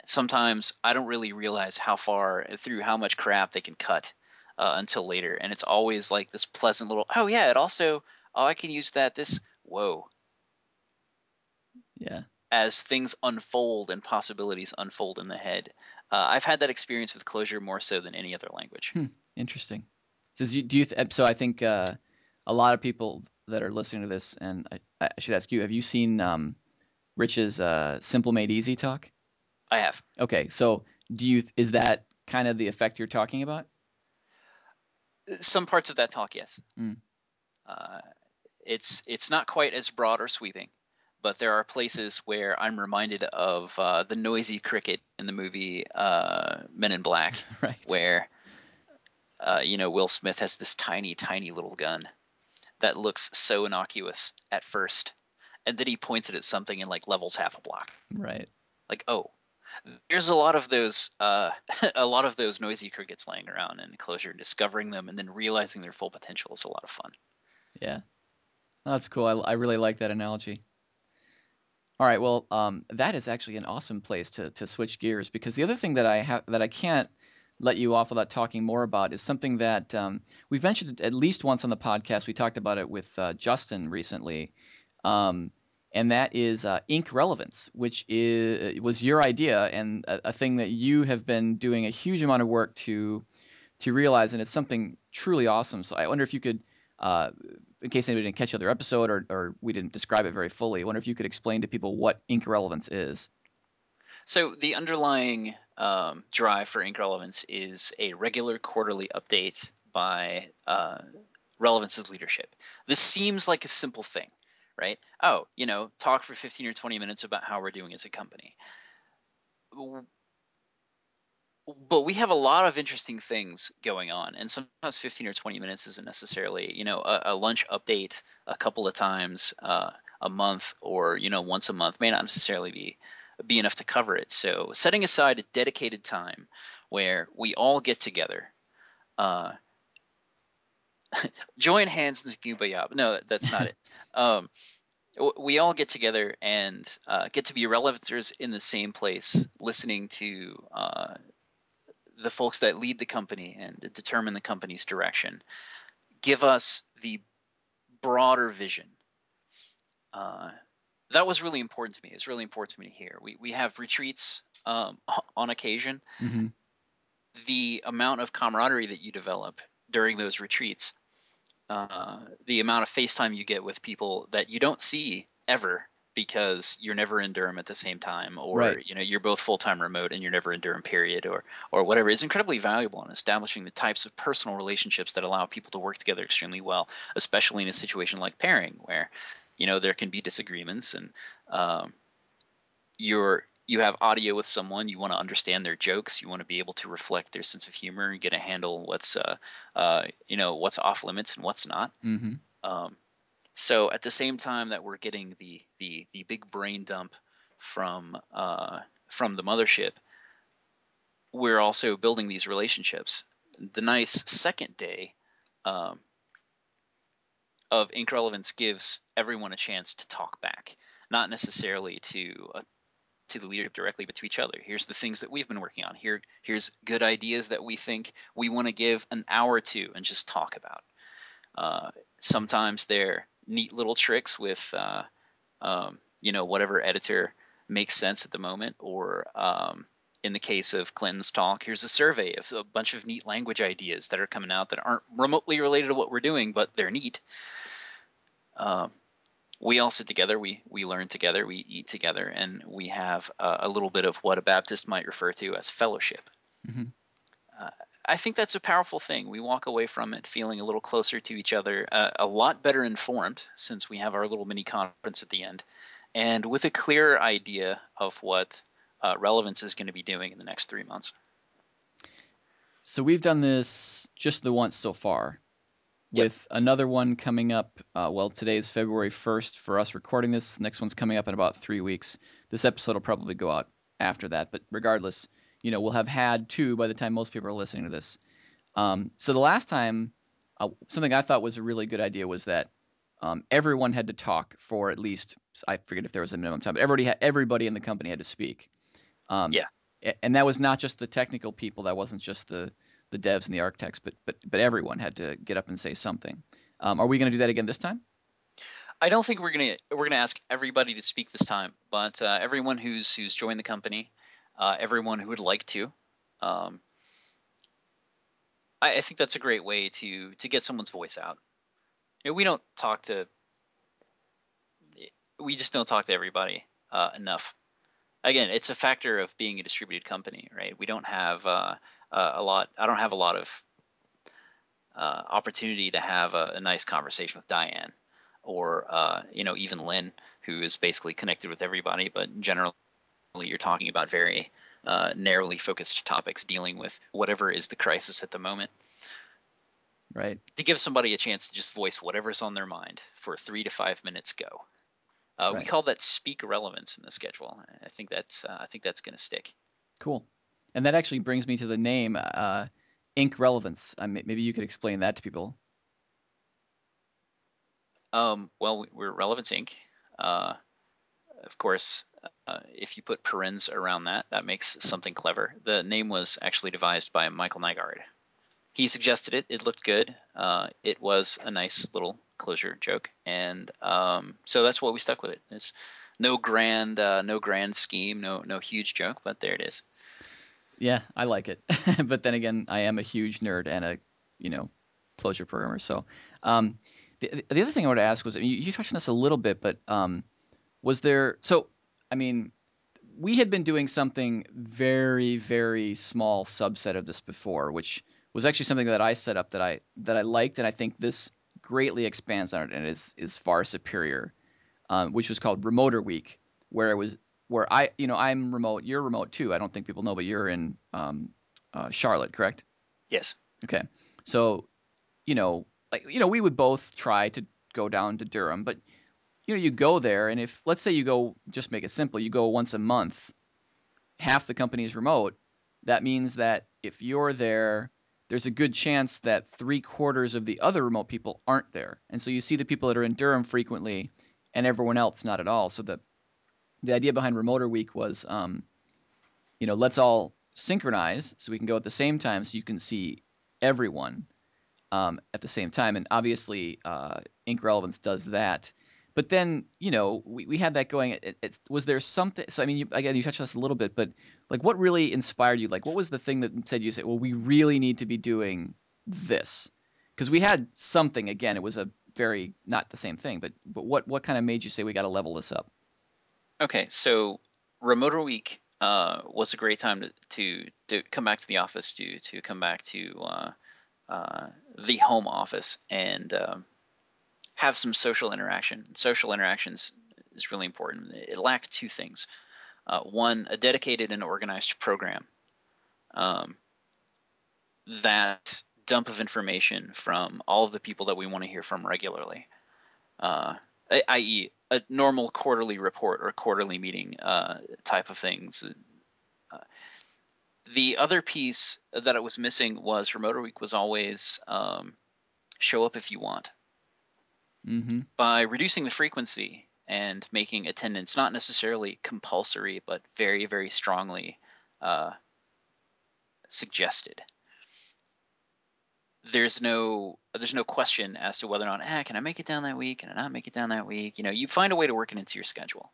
Speaker 2: Sometimes I don't really realize how far through how much crap they can cut uh, until later, and it's always like this pleasant little. Oh yeah, it also. Oh, I can use that. This. Whoa.
Speaker 1: Yeah.
Speaker 2: As things unfold and possibilities unfold in the head, uh, I've had that experience with Clojure more so than any other language.
Speaker 1: Interesting. So do you, do you th- so I think uh, a lot of people that are listening to this, and I, I should ask you, have you seen um, Rich's uh, Simple Made Easy talk?
Speaker 2: I have.
Speaker 1: Okay, so do you is that kind of the effect you're talking about?
Speaker 2: Some parts of that talk, yes.
Speaker 1: Mm.
Speaker 2: Uh, it's it's not quite as broad or sweeping, but there are places where I'm reminded of uh, the noisy cricket in the movie uh, Men in Black,
Speaker 1: right.
Speaker 2: where uh, you know, Will Smith has this tiny, tiny little gun that looks so innocuous at first, and then he points it at something and like levels half a block.
Speaker 1: Right.
Speaker 2: Like, oh, there's a lot of those, uh, a lot of those noisy crickets laying around in enclosure. Discovering them and then realizing their full potential is a lot of fun.
Speaker 1: Yeah. That's cool. I, I really like that analogy. All right, well, um, that is actually an awesome place to, to switch gears because the other thing that I have that I can't let you off without talking more about is something that um, we've mentioned at least once on the podcast. We talked about it with uh, Justin recently, um, and that is uh, inc relevance, which is, was your idea and a, a, thing that you have been doing a huge amount of work to to realize, and it's something truly awesome. So I wonder if you could uh, in case anybody didn't catch the other episode or, or we didn't describe it very fully, I wonder if you could explain to people what inc relevance is.
Speaker 2: So the underlying um, drive for inc relevance is a regular quarterly update by uh, relevance's leadership. This seems like a simple thing, right? Oh, you know, talk for 15 or 20 minutes about how we're doing as a company but we have a lot of interesting things going on and sometimes 15 or 20 minutes isn't necessarily you know a, a lunch update a couple of times uh, a month or you know once a month may not necessarily be be enough to cover it. So setting aside a dedicated time where we all get together uh, join hands in kumbaya no that's not it. Um, we all get together and uh, get to be relevancers in the same place, listening to uh, the folks that lead the company and determine the company's direction give us the broader vision. Uh, that was really important to me. It's really important to me here. We we have retreats um, on occasion. Mm-hmm. The amount of camaraderie that you develop during those retreats, uh, the amount of FaceTime you get with people that you don't see ever because you're never in Durham at the same time, or right. you know you're both full time remote and you're never in Durham, period, or or whatever is incredibly valuable in establishing the types of personal relationships that allow people to work together extremely well, especially in a situation like pairing where you know there can be disagreements and um, you're you have audio with someone you want to understand their jokes you want to be able to reflect their sense of humor and get a handle what's uh, uh, you know what's off limits and what's not mm-hmm. um, so at the same time that we're getting the the the big brain dump from uh, from the mothership, we're also building these relationships. The nice second day um, of inc relevance gives everyone a chance to talk back, not necessarily to uh, to the leadership directly, but to each other. Here's the things that we've been working on. Here, here's good ideas that we think we want to give an hour to and just talk about. Uh, sometimes they're neat little tricks with uh, um, you know whatever editor makes sense at the moment or um, in the case of Clinton's talk, here's a survey of a bunch of neat language ideas that are coming out that aren't remotely related to what we're doing, but they're neat. Um, we all sit together, we we learn together, we eat together, and we have uh, a little bit of what a Baptist might refer to as fellowship. Mm-hmm. Uh, I think that's a powerful thing. We walk away from it feeling a little closer to each other, uh, a lot better informed since we have our little mini conference at the end, and with a clearer idea of what uh, relevance is going to be doing in the next three months.
Speaker 1: So we've done this just the once so far, yep. with another one coming up. Uh, well, today is February 1st for us recording this. Next one's coming up in about three weeks. This episode will probably go out after that, but regardless you know, we'll have had two by the time most people are listening to this. Um, so the last time, uh, something I thought was a really good idea was that um, everyone had to talk for at least I forget if there was a minimum time, but everybody had, everybody in the company had to speak.
Speaker 2: Um, yeah,
Speaker 1: and that was not just the technical people. That wasn't just the the devs and the architects, but but but everyone had to get up and say something. Um, are we going to do that again this time?
Speaker 2: I don't think we're gonna we're gonna ask everybody to speak this time, but uh, everyone who's who's joined the company uh, everyone who would like to. Um, I, I, think that's a great way to to get someone's voice out. You know, we don't talk to we just don't talk to everybody uh, enough. Again, it's a factor of being a distributed company, right? We don't have uh, a lot. I don't have a lot of uh, opportunity to have a, a, nice conversation with Diane, or uh, you know, even Lynn, who is basically connected with everybody, but in general you're talking about very uh, narrowly focused topics dealing with whatever is the crisis at the moment.
Speaker 1: Right.
Speaker 2: to give somebody a chance to just voice whatever's on their mind for three to five minutes. Go. Uh, We call that speak relevance in the schedule. I think that's uh, I think that's going to stick.
Speaker 1: Cool. And that actually brings me to the name uh, Inc Relevance. Uh, maybe you could explain that to people.
Speaker 2: Um, well, we- we're Relevance Inc. Uh, of course, uh, if you put parens around that, that makes something clever. The name was actually devised by Michael Nygard. He suggested it. It looked good. Uh, it was a nice little Clojure joke, and um, so that's what we stuck with it. It's no grand, uh, no grand scheme, no no huge joke, but there it is.
Speaker 1: Yeah, I like it. but then again, I am a huge nerd and a, you know, Clojure programmer. So, um, the, the other thing I wanted to ask was, I mean, you, you touched on this a little bit, but um, was there? So, I mean, we had been doing something very, very small subset of this before, which was actually something that I set up that I that I liked, and I think this greatly expands on it and is is far superior. Um, which was called Remoter Week, where it was where I, you know, I'm remote, you're remote too. I don't think people know, but you're in um, uh, Charlotte, correct?
Speaker 2: Yes.
Speaker 1: Okay. So, you know, like you know, we would both try to go down to Durham, but you know, you go there, and if let's say you go, just make it simple, you go once a month, half the company is remote. That means that if you're there, there's a good chance that three quarters of the other remote people aren't there, and so you see the people that are in Durham frequently, and everyone else not at all. So the the idea behind Remoter Week was, um, you know, let's all synchronize so we can go at the same time, so you can see everyone um, at the same time. And obviously, uh, Inc Relevance does that. But then, you know, we, we had that going. It, it, was there something? So I mean, you, again, you touched on this a little bit, but like, what really inspired you? Like, what was the thing that said you said, well, we really need to be doing this? Because we had something. Again, it was a very not the same thing, but but what what kind of made you say we got to level this up?
Speaker 2: Okay, so Remoter Week uh, was a great time to, to to come back to the office, to to come back to uh, uh, the home office and um, have some social interaction. Social interactions is really important. It lacked two things: uh, one, a dedicated and organized program um, that dump of information from all of the people that we want to hear from regularly, uh, i.e., a normal quarterly report or quarterly meeting uh, type of things. Uh, the other piece that it was missing was Remoter Week was always um, show up if you want.
Speaker 1: Mm-hmm.
Speaker 2: By reducing the frequency and making attendance not necessarily compulsory, but very, very strongly uh, suggested. There's no there's no question as to whether or not ah, can I make it down that week? Can I not make it down that week? You know, you find a way to work it into your schedule,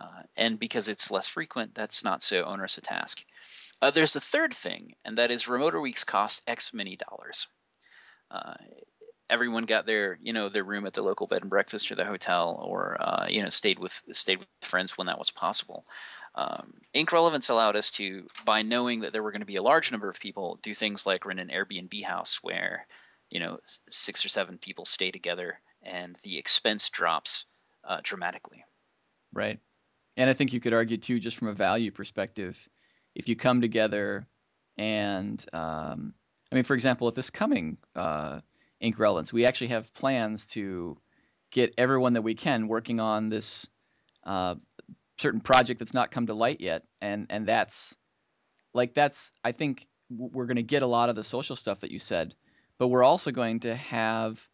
Speaker 2: uh, and because it's less frequent, that's not so onerous a task. Uh, there's a third thing, and that is remoter weeks cost X many dollars. Uh, everyone got their you know their room at the local bed and breakfast or the hotel, or uh, you know stayed with stayed with friends when that was possible. Um, Inc Relevance allowed us to, by knowing that there were going to be a large number of people, do things like rent an Airbnb house where you know six or seven people stay together, and the expense drops uh, dramatically.
Speaker 1: Right. And I think you could argue too, just from a value perspective, if you come together and, um, I mean, for example, at this coming uh, Inc Relevance, we actually have plans to get everyone that we can working on this uh, certain project that's not come to light yet, and and that's like that's I think we're going to get a lot of the social stuff that you said, but we're also going to have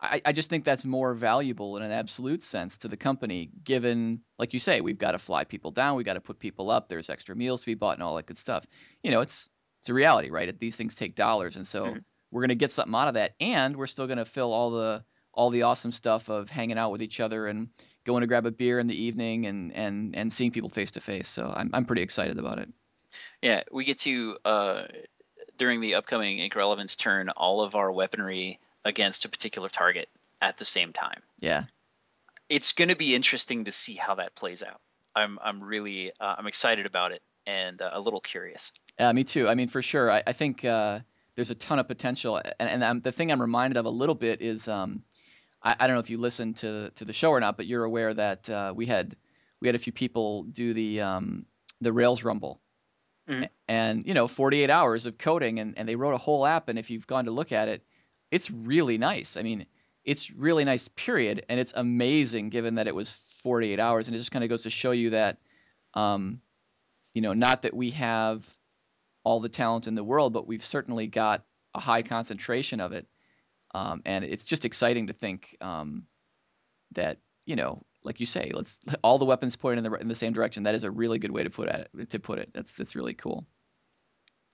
Speaker 1: I, I just think that's more valuable in an absolute sense to the company, given, like you say, we've got to fly people down, we've got to put people up, there's extra meals to be bought and all that good stuff. You know, it's it's a reality, right? These things take dollars, and so
Speaker 2: Mhm.
Speaker 1: We're going to get something out of that, and we're still going to fill all the all the awesome stuff of hanging out with each other and going to grab a beer in the evening and and and seeing people face to face. So I'm I'm pretty excited about it.
Speaker 2: Yeah, we get to uh, during the upcoming Inc Relevance turn all of our weaponry against a particular target at the same time.
Speaker 1: Yeah,
Speaker 2: It's going to be interesting to see how that plays out. I'm I'm really uh, I'm excited about it and uh, a little curious.
Speaker 1: Yeah, me too. I mean, for sure. I, I think uh, there's a ton of potential, and, and the thing I'm reminded of a little bit is um, I, I don't know if you listened to to the show or not, but you're aware that uh, we had we had a few people do the um, the Rails Rumble,
Speaker 2: Mhm.
Speaker 1: and you know, 48 hours of coding, and, and they wrote a whole app. And if you've gone to look at it, it's really nice. I mean, it's really nice, period, and it's amazing given that it was 48 hours, and it just kind of goes to show you that, um, you know, not that we have all the talent in the world, but we've certainly got a high concentration of it, um, and it's just exciting to think um, that you know, like you say, let's all the weapons pointed in the in the same direction. That is a really good way to put it. To put it, that's that's really cool.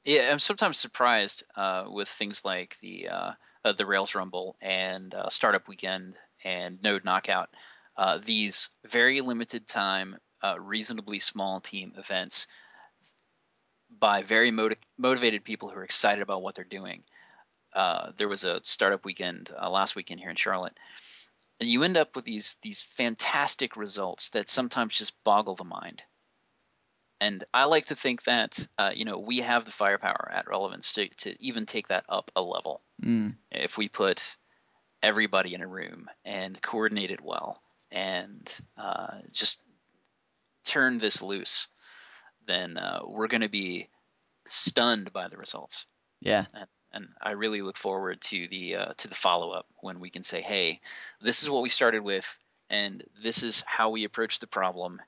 Speaker 2: Yeah, I'm sometimes surprised uh, with things like the uh, uh, the Rails Rumble and uh, Startup Weekend and Node Knockout. Uh, these very limited time, uh, reasonably small team events by very motiv- motivated people who are excited about what they're doing. there was a Startup Weekend last weekend here in Charlotte, and you end up with these these fantastic results that sometimes just boggle the mind. And I like to think that uh, you know we have the firepower at Relevance to, to even take that up a level.
Speaker 1: Mm.
Speaker 2: If we put everybody in a room and coordinate it well and uh, just turn this loose, then uh, we're going to be stunned by the results.
Speaker 1: Yeah.
Speaker 2: And, and I really look forward to the uh, to the follow up when we can say, hey, this is what we started with, and this is how we approached the problem.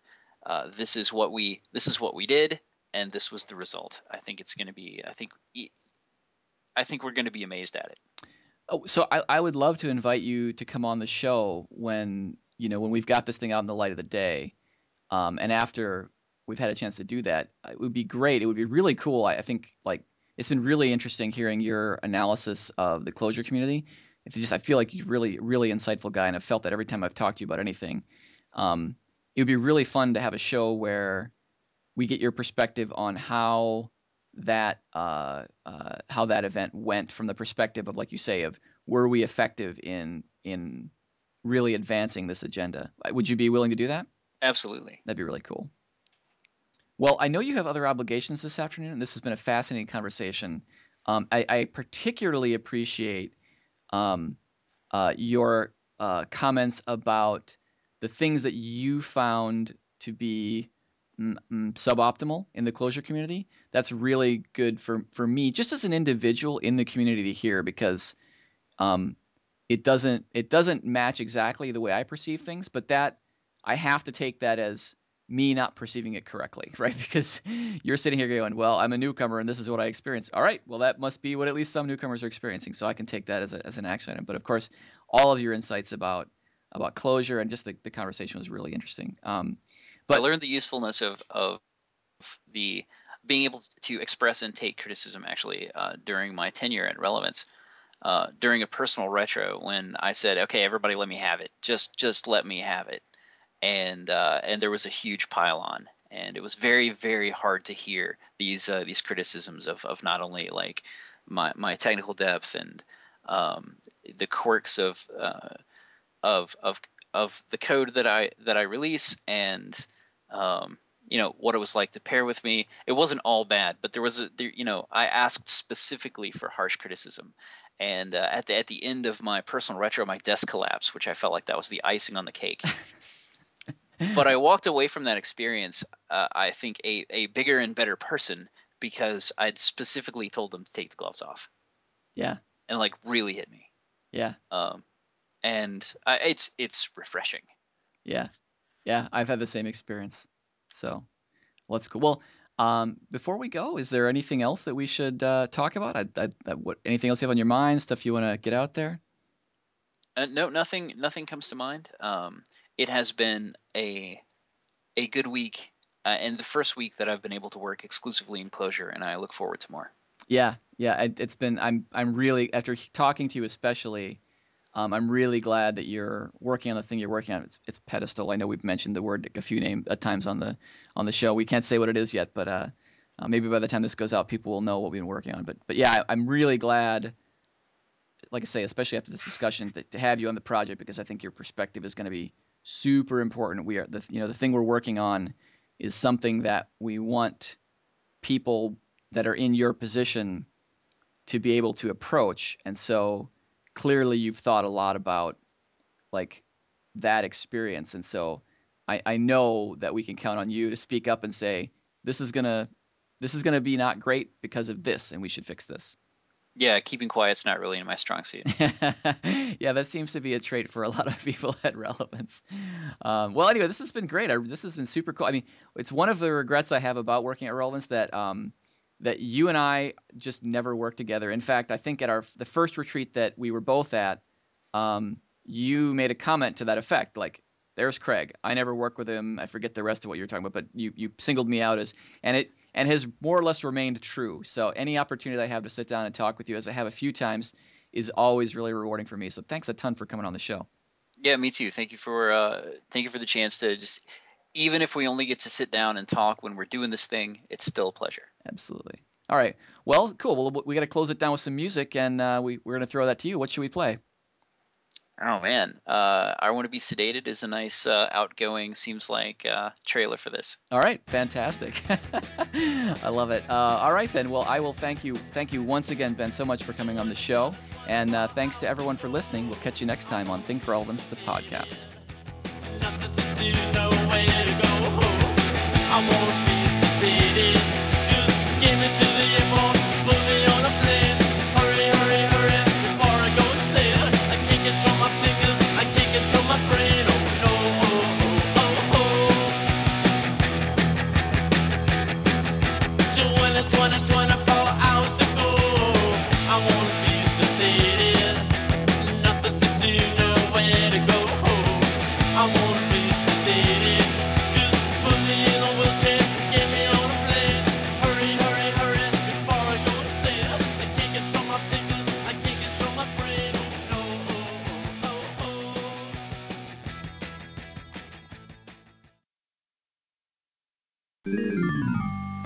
Speaker 2: Uh, this is what we this is what we did, and this was the result. I think it's going to be. I think I think we're going to be amazed at it.
Speaker 1: Oh, so I, I would love to invite you to come on the show when you know when we've got this thing out in the light of the day, um, and after we've had a chance to do that, it would be great. It would be really cool. I, I think like it's been really interesting hearing your analysis of the Clojure community. It's just I feel like you're really really insightful guy, and I've felt that every time I've talked to you about anything. Um, it would be really fun to have a show where we get your perspective on how that uh, uh, how that event went from the perspective of like you say of were we effective in in really advancing this agenda would you be willing to do that
Speaker 2: absolutely
Speaker 1: that'd be really cool well i know you have other obligations this afternoon and this has been a fascinating conversation um, I, I, particularly appreciate um, uh, your uh, comments about the things that you found to be mm, mm, suboptimal in the Clojure community. That's really good for for me, just as an individual in the community to hear, because um, it doesn't it doesn't match exactly the way I perceive things, but that I have to take that as me not perceiving it correctly, right? Because you're sitting here going, "Well, I'm a newcomer and this is what I experienced." All right, well that must be what at least some newcomers are experiencing, so I can take that as, a, as an action item. But of course, all of your insights about about Clojure and just the, the conversation was really interesting. Um,
Speaker 2: but I learned the usefulness of of the being able to express and take criticism actually uh, during my tenure at Relevance. Uh, during a personal retro, when I said, "Okay, everybody, let me have it. Just just let me have it," and uh, and there was a huge pylon, and it was very very hard to hear these uh, these criticisms of of not only like my my technical depth and um, the quirks of uh, of of of the code that I that I release and um, you know what it was like to pair with me. It wasn't all bad, but there was a there, you know I asked specifically for harsh criticism, and uh, at the at the end of my personal retro, my desk collapsed, which I felt like that was the icing on the cake. but I walked away from that experience, uh, I think a a bigger and better person because I'd specifically told them to take the gloves off.
Speaker 1: Yeah. And
Speaker 2: like really hit me.
Speaker 1: Yeah.
Speaker 2: Um, and uh, it's it's refreshing.
Speaker 1: Yeah, yeah, I've had the same experience. So, well, that's cool. Well, um, before we go, is there anything else that we should uh, talk about? I, I, I, what anything else you have on your mind? Stuff you want to get out there?
Speaker 2: Uh, no, nothing. Nothing comes to mind. Um, it has been a a good week, uh, and the first week that I've been able to work exclusively in Clojure, and I look forward to more.
Speaker 1: Yeah, yeah, it, it's been. I'm I'm really after talking to you especially um, I'm really glad that you're working on the thing you're working on. It's, it's pedestal. I know we've mentioned the word a few name at times on the on the show. We can't say what it is yet, but uh, uh, maybe by the time this goes out, people will know what we've been working on. But but yeah, I, am really glad, like I say, especially after this discussion, to, to have you on the project because I think your perspective is going to be super important. We are the you know the thing we're working on is something that we want people that are in your position to be able to approach, and so clearly you've thought a lot about like that experience. And so I, I know that we can count on you to speak up and say this is gonna this is gonna be not great because of this and we should fix this
Speaker 2: Yeah, keeping quiet's not really in my strong suit.
Speaker 1: yeah, that seems to be a trait for a lot of people at Relevance. Um, well, anyway, this has been great. I, this has been super cool. I mean, it's one of the regrets I have about working at Relevance that um, that you and I just never worked together. In fact, I think at our the first retreat that we were both at, um, you made a comment to that effect, like, "There's Craig. I never worked with him. I forget the rest of what you're talking about, but you you singled me out as, and it and has more or less remained true. So any opportunity I have to sit down and talk with you, as I have a few times, is always really rewarding for me. So thanks a ton for coming on the show.
Speaker 2: Yeah, me too. Thank you for uh, thank you for the chance to just even if we only get to sit down and talk when we're doing this thing, it's still a pleasure.
Speaker 1: Absolutely. All right. Well, cool. Well, we got to close it down with some music, and uh, we we're gonna throw that to you. What should we play?
Speaker 2: Oh man, uh, I want to be sedated is a nice uh, outgoing. Seems like uh, trailer for this.
Speaker 1: All right, fantastic. I love it. Uh, all right then. Well, I will thank you. Thank you once again, Ben, so much for coming on the show, and uh, thanks to everyone for listening. We'll catch you next time on Think Relevance, the podcast.